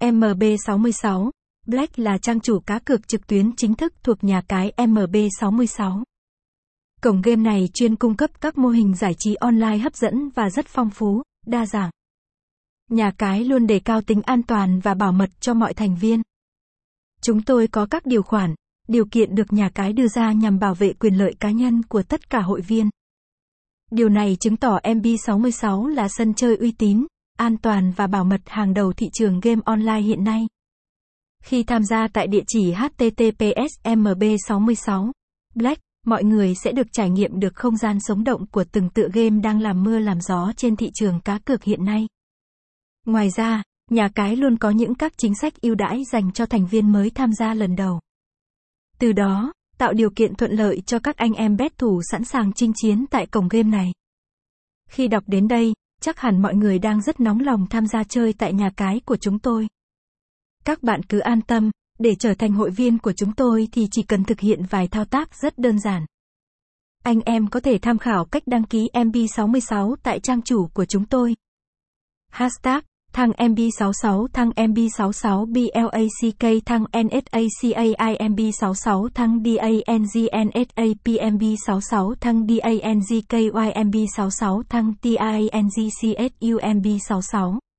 MB66 Black là trang chủ cá cược trực tuyến chính thức thuộc nhà cái MB66. Cổng game này chuyên cung cấp các mô hình giải trí online hấp dẫn và rất phong phú, đa dạng. Nhà cái luôn đề cao tính an toàn và bảo mật cho mọi thành viên. Chúng tôi có các điều khoản, điều kiện được nhà cái đưa ra nhằm bảo vệ quyền lợi cá nhân của tất cả hội viên. Điều này chứng tỏ MB66 là sân chơi uy tín, an toàn và bảo mật hàng đầu thị trường game online hiện nay. Khi tham gia tại địa chỉ https mb66 black, mọi người sẽ được trải nghiệm được không gian sống động của từng tựa game đang làm mưa làm gió trên thị trường cá cược hiện nay. Ngoài ra, nhà cái luôn có những các chính sách ưu đãi dành cho thành viên mới tham gia lần đầu. Từ đó, tạo điều kiện thuận lợi cho các anh em bet thủ sẵn sàng chinh chiến tại cổng game này. Khi đọc đến đây, chắc hẳn mọi người đang rất nóng lòng tham gia chơi tại nhà cái của chúng tôi. Các bạn cứ an tâm, để trở thành hội viên của chúng tôi thì chỉ cần thực hiện vài thao tác rất đơn giản. Anh em có thể tham khảo cách đăng ký MB66 tại trang chủ của chúng tôi. Hashtag thăng MB66 thăng MB66 BLACK thăng NSACAIMB66 thăng DANGNSAPMB66 thăng DANGKYMB66 thăng TIANGCSU MB66